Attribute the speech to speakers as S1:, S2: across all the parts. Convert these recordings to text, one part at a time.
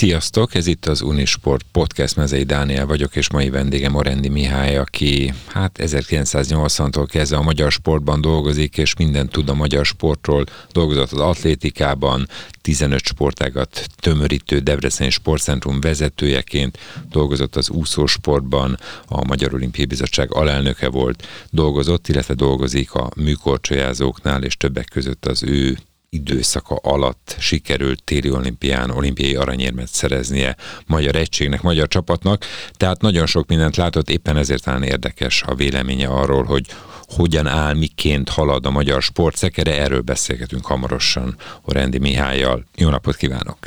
S1: Sziasztok, ez itt az Unisport Podcast, Mezei Dániel vagyok, és mai vendégem Orendi Mihály, aki hát 1980-tól kezdve a magyar sportban dolgozik, és mindent tud a magyar sportról, dolgozott az atlétikában, 15 sportágat tömörítő Debreceni Sportcentrum vezetőjeként, dolgozott az úszósportban, a Magyar Olimpiai Bizottság alelnöke volt, dolgozott, illetve dolgozik a műkorcsolyázóknál, és többek között az ő időszaka alatt sikerült téli olimpián olimpiai aranyérmet szereznie magyar egységnek, magyar csapatnak, tehát nagyon sok mindent látott, éppen ezért talán érdekes a véleménye arról, hogy hogyan áll, miként halad a magyar sportszekere, erről beszélgetünk hamarosan Rendi Mihályjal. Jó napot kívánok!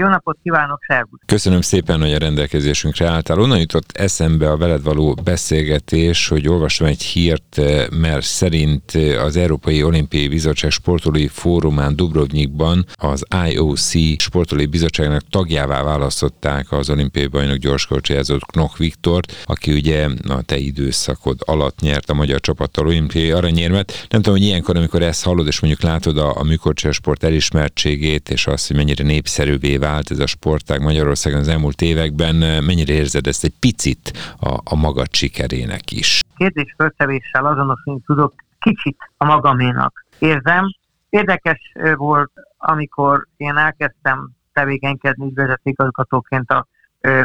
S2: Jó napot kívánok, szervusz!
S1: Köszönöm szépen, hogy a rendelkezésünkre álltál. Onnan jutott eszembe a veled való beszélgetés, hogy olvastam egy hírt, mert szerint az Európai Olimpiai Bizottság sportolói fórumán Dubrovnikban az IOC sportolói bizottságnak tagjává választották az olimpiai bajnok gyorskorcsolyázót Knoch Viktort, aki ugye a te időszakod alatt nyert a magyar csapattal olimpiai aranyérmet. Nem tudom, hogy ilyenkor, amikor ezt hallod, és mondjuk látod a, a műkorcsolyasport elismertségét, és azt, hogy mennyire népszerűvé vált ez a sportág Magyarországon az elmúlt években. Mennyire érzed ezt egy picit a, a magad sikerének is?
S2: Kérdés föltevéssel azonosulni tudok kicsit a magaménak. Érzem, érdekes volt, amikor én elkezdtem tevékenykedni ügyvezetőigazgatóként a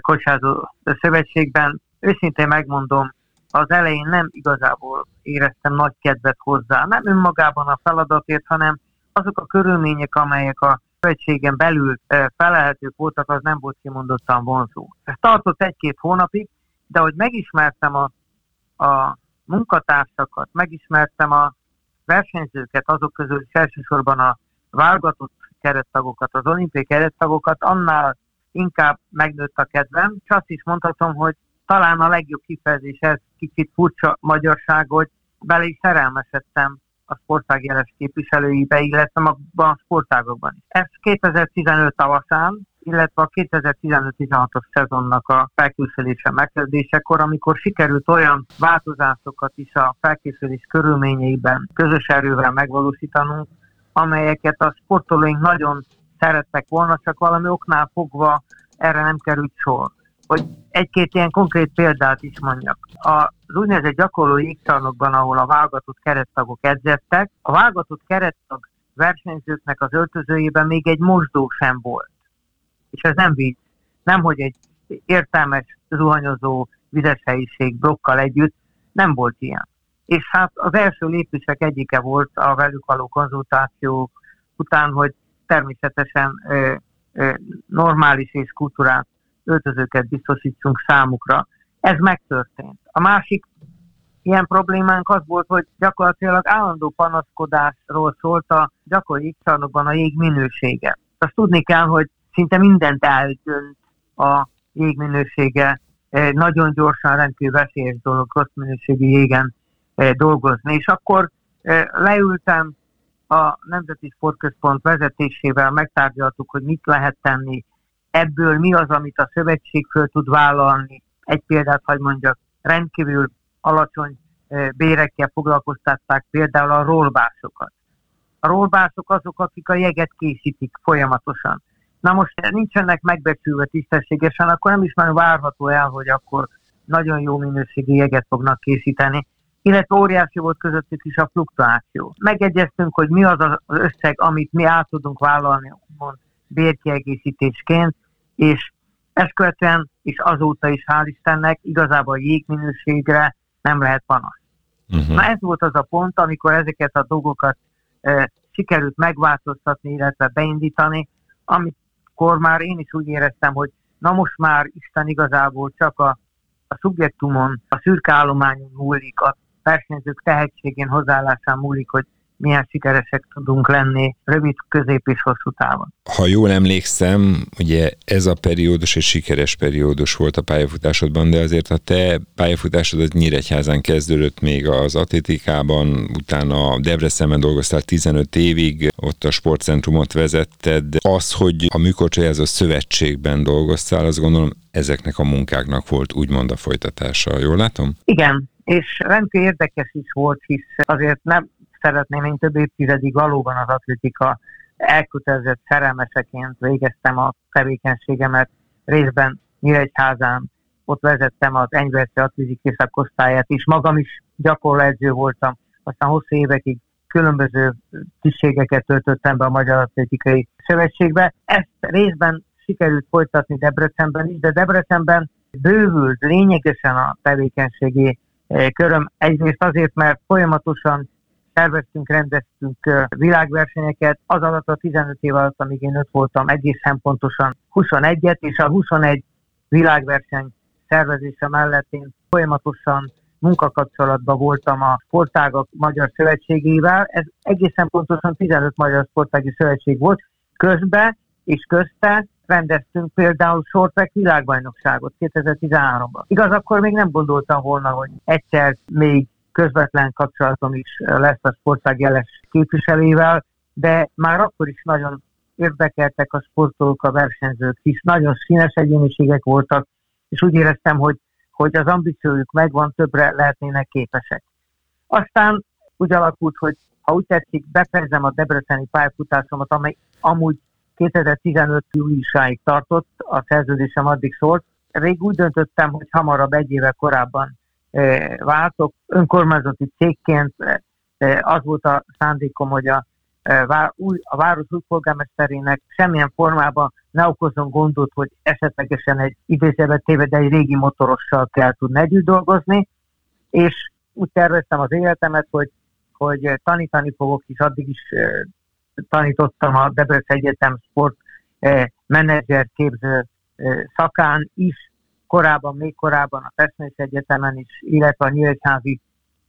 S2: Kocsázó Szövetségben. Őszintén megmondom, az elején nem igazából éreztem nagy kedvet hozzá. Nem önmagában a feladatért, hanem azok a körülmények, amelyek a szövetségen belül felelhetők voltak, az nem volt kimondottan vonzó. Ez tartott egy-két hónapig, de hogy megismertem a, a munkatársakat, megismertem a versenyzőket, azok közül is elsősorban a válogatott kerettagokat, az olimpiai kerettagokat, annál inkább megnőtt a kedvem, és azt is mondhatom, hogy talán a legjobb kifejezés, ez kicsit furcsa magyarság, hogy bele is szerelmesedtem a sportág jeles képviselőibe, illetve abban a sportágokban is. Ez 2015 tavaszán, illetve a 2015-16-os szezonnak a felkészülése megkezdésekor, amikor sikerült olyan változásokat is a felkészülés körülményeiben közös erővel megvalósítanunk, amelyeket a sportolóink nagyon szerettek volna, csak valami oknál fogva erre nem került sor hogy egy-két ilyen konkrét példát is mondjak. Az úgynevezett gyakorló égcsarnokban, ahol a válogatott kerettagok edzettek, a válogatott kerettag versenyzőknek az öltözőjében még egy mosdó sem volt. És ez nem vicc. Nem, hogy egy értelmes, zuhanyozó vizes helyiség blokkal együtt, nem volt ilyen. És hát az első lépések egyike volt a velük való konzultáció után, hogy természetesen ö, ö, normális és kultúrát öltözőket biztosítsunk számukra. Ez megtörtént. A másik ilyen problémánk az volt, hogy gyakorlatilag állandó panaszkodásról szólt a gyakori égcsarnokban a jég minősége. Azt tudni kell, hogy szinte mindent eldönt a jég minősége. Nagyon gyorsan rendkívül veszélyes dolog rossz minőségű jégen dolgozni. És akkor leültem a Nemzeti Sportközpont vezetésével, megtárgyaltuk, hogy mit lehet tenni ebből mi az, amit a szövetség föl tud vállalni. Egy példát, hogy mondjak, rendkívül alacsony bérekkel foglalkoztatták például a rollbászokat. A rollbászok azok, akik a jeget készítik folyamatosan. Na most nincsenek megbecsülve tisztességesen, akkor nem is már várható el, hogy akkor nagyon jó minőségű jeget fognak készíteni, illetve óriási volt közöttük is a fluktuáció. Megegyeztünk, hogy mi az az összeg, amit mi át tudunk vállalni, mond bérkiegészítésként, és ezt követően, és azóta is hál' Istennek, igazából jégminőségre nem lehet panasz. Uh-huh. Na ez volt az a pont, amikor ezeket a dolgokat e, sikerült megváltoztatni, illetve beindítani, amikor már én is úgy éreztem, hogy na most már Isten igazából csak a, a szubjektumon, a szürkállományon múlik, a versenyzők tehetségén, hozzáállásán múlik, hogy milyen sikeresek tudunk lenni rövid, közép és hosszú távon.
S1: Ha jól emlékszem, ugye ez a periódus egy sikeres periódus volt a pályafutásodban, de azért a te pályafutásod az Nyíregyházán kezdődött még az atlétikában, utána Debrecenben dolgoztál 15 évig, ott a sportcentrumot vezetted. Az, hogy a műkorcsolyázó szövetségben dolgoztál, azt gondolom ezeknek a munkáknak volt úgymond a folytatása. Jól látom?
S2: Igen, és rendkívül érdekes is volt, hisz azért nem szeretném én több évtizedig valóban az atlétika elkötelezett szerelmeseként végeztem a tevékenységemet, részben Nyíregyházán, ott vezettem az Enyverci Atlétikai szakosztályát is, magam is gyakorló voltam, aztán hosszú évekig különböző tisztségeket töltöttem be a Magyar Atlétikai Szövetségbe. Ezt részben sikerült folytatni Debrecenben is, de Debrecenben bővült lényegesen a tevékenységi eh, köröm. Egyrészt azért, mert folyamatosan szerveztünk, rendeztünk világversenyeket, az alatt a 15 év alatt, amíg én ott voltam, egészen pontosan 21-et, és a 21 világverseny szervezése mellett én folyamatosan munkakapcsolatban voltam a Sportágak Magyar Szövetségével. Ez egészen pontosan 15 Magyar Sportági Szövetség volt. Közben és közte rendeztünk például Shorttrack világbajnokságot 2013-ban. Igaz, akkor még nem gondoltam volna, hogy egyszer még közvetlen kapcsolatom is lesz a sportág jeles képviselővel, de már akkor is nagyon érdekeltek a sportolók, a versenyzők, hisz nagyon színes egyéniségek voltak, és úgy éreztem, hogy, hogy az ambíciójuk megvan, többre lehetnének képesek. Aztán úgy alakult, hogy ha úgy tetszik, befejezem a debreceni pályafutásomat, amely amúgy 2015 júliusáig tartott, a szerződésem addig szólt. Rég úgy döntöttem, hogy hamarabb egy éve korábban váltok. Önkormányzati cégként az volt a szándékom, hogy a, a város új polgármesterének semmilyen formában ne okozom gondot, hogy esetlegesen egy idézőbe téve, de egy régi motorossal kell tudni együtt dolgozni, és úgy terveztem az életemet, hogy, hogy tanítani fogok, és addig is tanítottam a Debrecen Egyetem sport menedzser képző szakán is, korábban, még korábban a Pestmés Egyetemen is, illetve a Nyíregyházi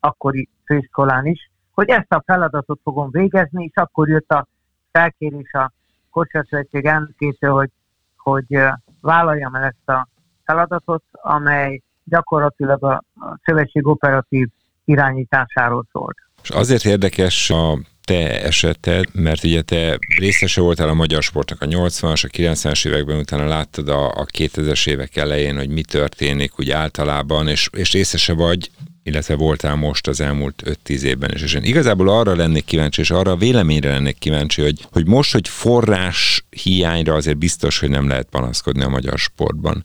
S2: akkori főiskolán is, hogy ezt a feladatot fogom végezni, és akkor jött a felkérés a Kocsaszövetség elnökétől, hogy, hogy vállaljam el ezt a feladatot, amely gyakorlatilag a szövetség operatív irányításáról szólt.
S1: És azért érdekes a te eseted, mert ugye te részese voltál a magyar sportnak a 80-as, a 90-es években, utána láttad a, a 2000-es évek elején, hogy mi történik úgy általában, és, és részese vagy illetve voltál most az elmúlt 5-10 évben is. És én igazából arra lennék kíváncsi, és arra a véleményre lennék kíváncsi, hogy, hogy most, hogy forrás hiányra azért biztos, hogy nem lehet panaszkodni a magyar sportban.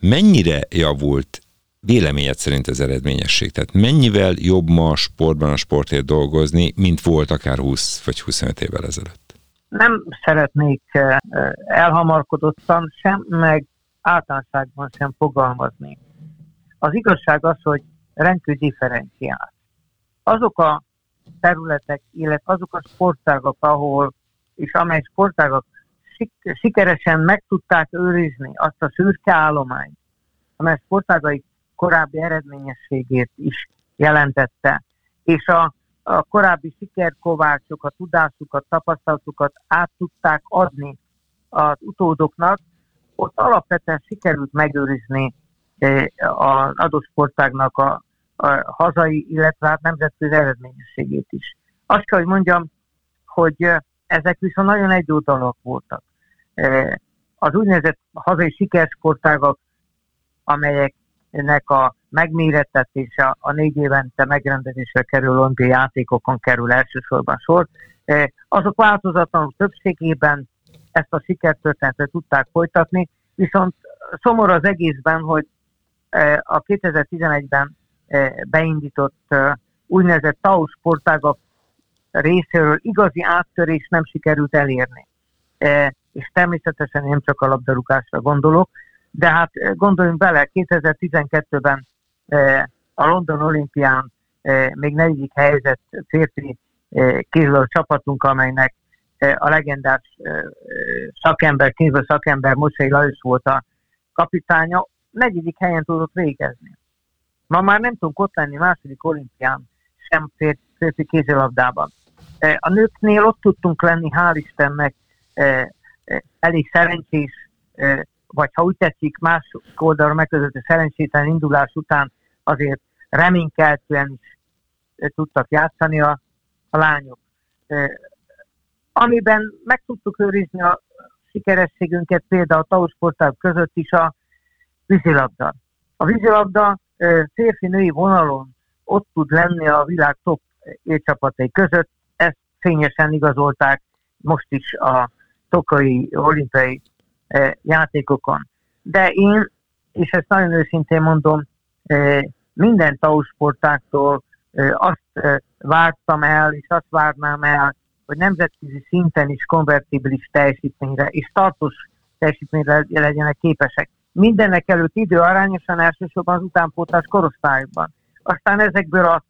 S1: Mennyire javult véleményed szerint az eredményesség? Tehát mennyivel jobb ma a sportban a sportért dolgozni, mint volt akár 20 vagy 25 évvel ezelőtt?
S2: Nem szeretnék eh, elhamarkodottan sem, meg általánosságban sem fogalmazni. Az igazság az, hogy rendkívül differenciált. Azok a területek, illetve azok a sportágak, ahol és amely sportágak sikeresen meg tudták őrizni azt a szürke állományt, amely sportágaik korábbi eredményességét is jelentette, és a, a korábbi sikerkovácsok, a tudásukat, tapasztalatukat át tudták adni az utódoknak, ott alapvetően sikerült megőrizni eh, az adott sportágnak a, a hazai, illetve hát nemzetközi eredményességét is. Azt kell, hogy mondjam, hogy eh, ezek viszont nagyon egyoldalak voltak. Eh, az úgynevezett hazai sikersportágak, amelyek ennek a megmérettetése a négy évente megrendezésre kerül olimpiai játékokon kerül elsősorban sor. E, azok változatlanul többségében ezt a sikertörténetet tudták folytatni, viszont szomorú az egészben, hogy e, a 2011-ben e, beindított úgynevezett TAU sportágak részéről igazi áttörés nem sikerült elérni. És természetesen nem csak a labdarúgásra gondolok, de hát eh, gondoljunk bele, 2012-ben eh, a London olimpián eh, még negyedik helyzet férfi kézlő csapatunk, amelynek a legendás szakember, kézlő szakember Mocsai Lajos volt a kapitánya, negyedik helyen tudott végezni. Ma már nem tudunk ott lenni második olimpián, sem férfi kézilabdában. A nőknél ott tudtunk lenni, hál' Istennek, elég szerencsés vagy ha úgy tetszik, más oldalra megközelítő szerencsétlen indulás után azért reménykeltően is eh, tudtak játszani a, a lányok. Eh, amiben meg tudtuk őrizni a sikerességünket például a tausporták között is a vízilabda. A vízilabda eh, férfi-női vonalon ott tud lenni a világ top élcsapatai között, ezt fényesen igazolták most is a tokai olimpiai játékokon. De én, és ezt nagyon őszintén mondom, minden tausportáktól azt vártam el, és azt várnám el, hogy nemzetközi szinten is konvertibilis teljesítményre és tartós teljesítményre legyenek képesek. Mindenek előtt idő arányosan elsősorban az utánpótlás korosztályokban. Aztán ezekből a,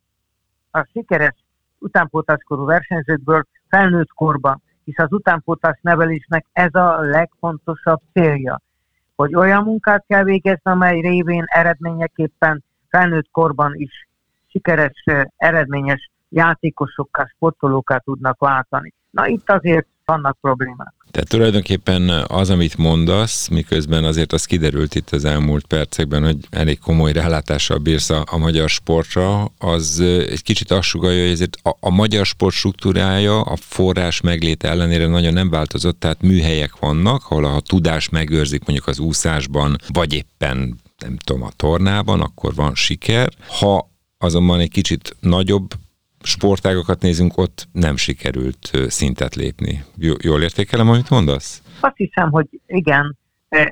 S2: a sikeres utánpótláskorú versenyzőkből felnőtt korban, hisz az utánpótlás nevelésnek ez a legfontosabb célja, hogy olyan munkát kell végezni, amely révén eredményeképpen felnőtt korban is sikeres, eredményes játékosokká, sportolóká tudnak váltani. Na itt azért vannak problémák.
S1: Tehát tulajdonképpen az, amit mondasz, miközben azért az kiderült itt az elmúlt percekben, hogy elég komoly rálátással bírsz a, a magyar sportra, az egy kicsit azt sugalja, hogy ezért a, a magyar sport struktúrája a forrás meglét ellenére nagyon nem változott, tehát műhelyek vannak, ahol a tudás megőrzik mondjuk az úszásban, vagy éppen nem tudom, a tornában, akkor van siker. Ha azonban egy kicsit nagyobb sportágokat nézünk, ott nem sikerült szintet lépni. Jól értékelem, amit mondasz?
S2: Azt hiszem, hogy igen.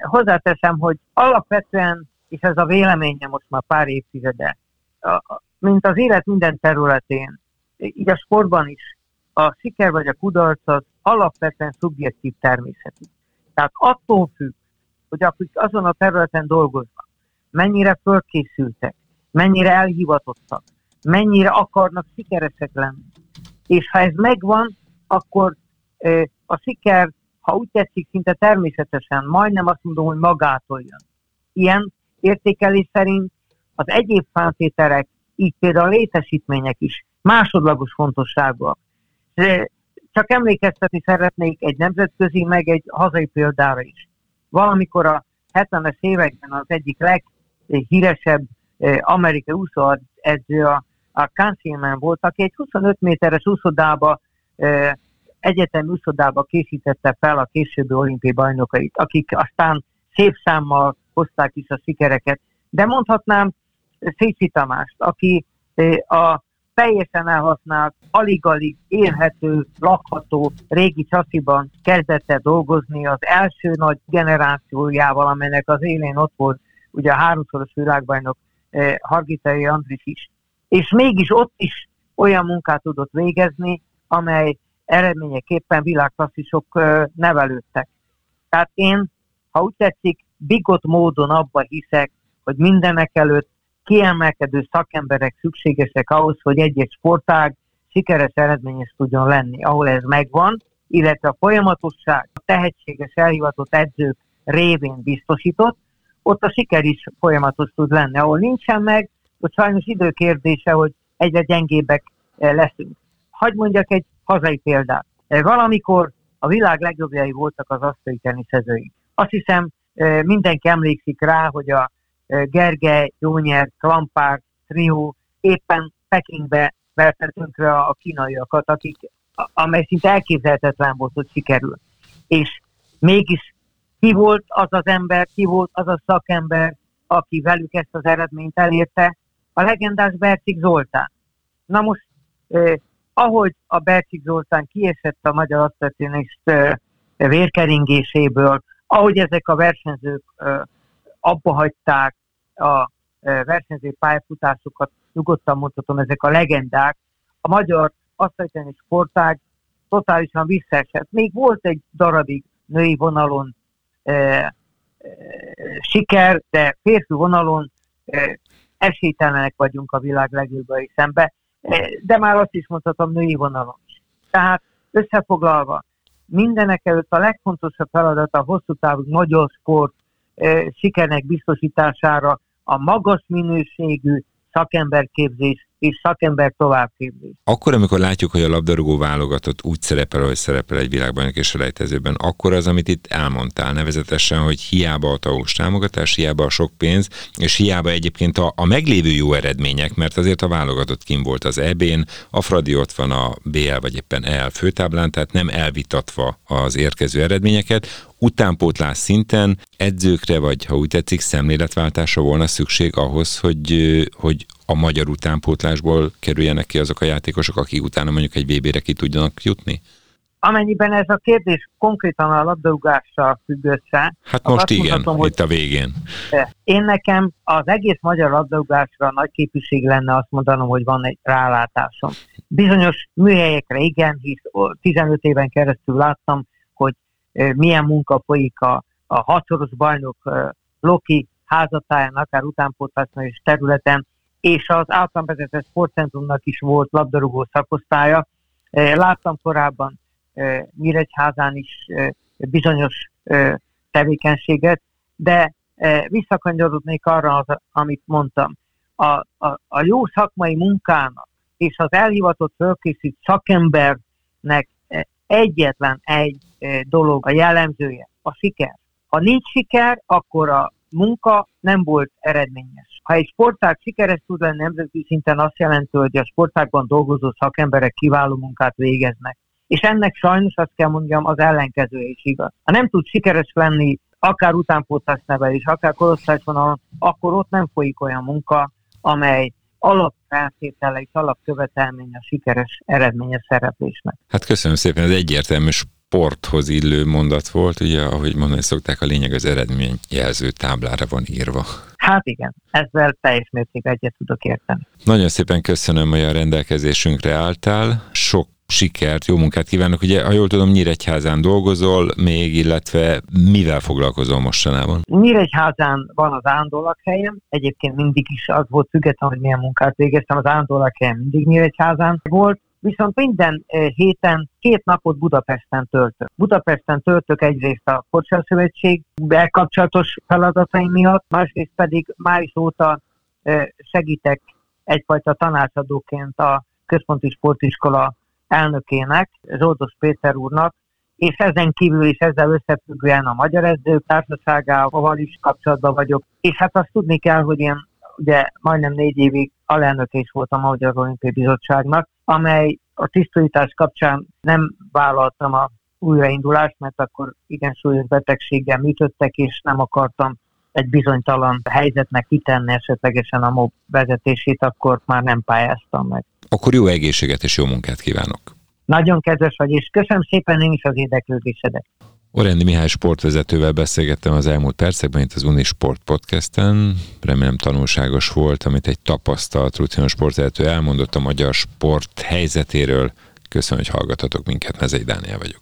S2: Hozzáteszem, hogy alapvetően, és ez a véleményem most már pár évtizede, mint az élet minden területén, így a sportban is, a siker vagy a kudarc az alapvetően szubjektív természetű. Tehát attól függ, hogy akik azon a területen dolgoznak, mennyire fölkészültek, mennyire elhivatottak, mennyire akarnak sikeresek lenni. És ha ez megvan, akkor a siker, ha úgy tetszik, szinte természetesen, majdnem azt mondom, hogy magától jön. Ilyen értékelés szerint az egyéb feltételek, így például a létesítmények is másodlagos fontosságúak. Csak emlékeztetni szeretnék egy nemzetközi, meg egy hazai példára is. Valamikor a 70-es években az egyik leghíresebb amerikai úszó edző a a Kanszilmen volt, aki egy 25 méteres úszodába, egyetemi úszodába készítette fel a későbbi olimpiai bajnokait, akik aztán szép számmal hozták is a sikereket. De mondhatnám Szécsi Tamást, aki a teljesen elhasznált, alig-alig élhető, lakható régi csasziban kezdett el dolgozni az első nagy generációjával, amelynek az élén ott volt ugye a háromszoros világbajnok Hargitai Andris is és mégis ott is olyan munkát tudott végezni, amely eredményeképpen világklasszisok nevelődtek. Tehát én, ha úgy tetszik, bigott módon abba hiszek, hogy mindenek előtt kiemelkedő szakemberek szükségesek ahhoz, hogy egy-egy sportág sikeres eredményes tudjon lenni. Ahol ez megvan, illetve a folyamatosság, a tehetséges elhivatott edzők révén biztosított, ott a siker is folyamatos tud lenni. Ahol nincsen meg, hogy sajnos időkérdése, hogy egyre gyengébbek eh, leszünk. Hagy mondjak egy hazai példát. Eh, valamikor a világ legjobbjai voltak az asztali teniszezői. Azt hiszem, eh, mindenki emlékszik rá, hogy a Gergely, Jónyer, Klampár, Trió éppen Pekingbe verte tönkre a kínaiakat, akik, amely szinte elképzelhetetlen volt, hogy sikerül. És mégis ki volt az az ember, ki volt az a szakember, aki velük ezt az eredményt elérte, a legendás Bercik Zoltán. Na most, eh, ahogy a Bercik Zoltán kiesett a magyar asztalténist eh, vérkeringéséből, ahogy ezek a versenyzők eh, abba hagyták a eh, versenyző pályafutásokat, nyugodtan mondhatom, ezek a legendák, a magyar asztalténis sportág totálisan visszaesett. Még volt egy darabig női vonalon eh, siker, de férfi vonalon esélytelenek vagyunk a világ legjobbai szembe, eh, de már azt is mondhatom női vonalon is. Tehát összefoglalva, mindenek előtt a legfontosabb feladat a hosszú távú magyar sport eh, sikernek biztosítására a magas minőségű szakemberképzés és szakember továbbképzés.
S1: Akkor, amikor látjuk, hogy a labdarúgó válogatott úgy szerepel, hogy szerepel egy világbajnok és selejtezőben, akkor az, amit itt elmondtál, nevezetesen, hogy hiába a tagos támogatás, hiába a sok pénz, és hiába egyébként a, a meglévő jó eredmények, mert azért a válogatott kim volt az EB-n, a Fradi ott van a BL vagy éppen EL főtáblán, tehát nem elvitatva az érkező eredményeket, utánpótlás szinten edzőkre, vagy ha úgy tetszik, szemléletváltásra volna szükség ahhoz, hogy, hogy a magyar utánpótlásból kerüljenek ki azok a játékosok, akik utána mondjuk egy VB-re ki tudjanak jutni?
S2: Amennyiben ez a kérdés konkrétan a labdarúgással függ össze.
S1: Hát most igen, mutatom, hogy itt a végén.
S2: Én nekem az egész magyar labdarúgásra nagy képviség lenne azt mondanom, hogy van egy rálátásom. Bizonyos műhelyekre igen, hisz 15 éven keresztül láttam, milyen munka folyik a, a hatszoros bajnok Loki házatáján, akár utánpótlásnál területen, és az általán vezetett sportcentrumnak is volt labdarúgó szakosztálya. Láttam korábban Nyíregyházán is bizonyos tevékenységet, de visszakanyarodnék arra, amit mondtam. A, a, a jó szakmai munkának és az elhivatott fölkészült szakembernek egyetlen egy dolog a jellemzője, a siker. Ha nincs siker, akkor a munka nem volt eredményes. Ha egy sportág sikeres tud lenni nemzetközi szinten, azt jelenti, hogy a sportágban dolgozó szakemberek kiváló munkát végeznek. És ennek sajnos azt kell mondjam, az ellenkező is igaz. Ha nem tud sikeres lenni, akár utánpótlás nevelés, akár korosztályos vonalon, akkor ott nem folyik olyan munka, amely alapfeltétele és alapkövetelmény a sikeres eredményes szereplésnek.
S1: Hát köszönöm szépen, ez egyértelmű sporthoz illő mondat volt, ugye, ahogy mondani szokták, a lényeg az eredményjelző táblára van írva.
S2: Hát igen, ezzel teljes mértékben egyet tudok érteni.
S1: Nagyon szépen köszönöm, hogy a rendelkezésünkre álltál. Sok sikert, jó munkát kívánok. Ugye, ha jól tudom, Nyíregyházán dolgozol még, illetve mivel foglalkozol mostanában?
S2: Nyíregyházán van az ándólakhelyem. Egyébként mindig is az volt függetlenül, hogy milyen munkát végeztem. Az ándólakhelyem mindig Nyíregyházán volt. Viszont minden héten két napot Budapesten töltök. Budapesten töltök egyrészt a Szövetség kapcsolatos feladataim miatt, másrészt pedig május óta segítek egyfajta tanácsadóként a Központi Sportiskola elnökének, Zsoldos Péter úrnak, és ezen kívül is ezzel összefüggően a Magyar Edzők Társaságával is kapcsolatban vagyok. És hát azt tudni kell, hogy én ugye majdnem négy évig alelnök is voltam a Magyar Olimpiai Bizottságnak, amely a tisztítás kapcsán nem vállaltam a újraindulást, mert akkor igen súlyos betegséggel műtöttek, és nem akartam egy bizonytalan helyzetnek kitenni esetlegesen a MOB vezetését, akkor már nem pályáztam meg.
S1: Akkor jó egészséget és jó munkát kívánok!
S2: Nagyon kedves vagy, és köszönöm szépen én is az érdeklődésedet.
S1: Orendi Mihály sportvezetővel beszélgettem az elmúlt percekben itt az Unisport podcasten. Remélem tanulságos volt, amit egy tapasztalt rutinos sportvezető elmondott a magyar sport helyzetéről. Köszönöm, hogy hallgatatok minket, Mezei Dániel vagyok.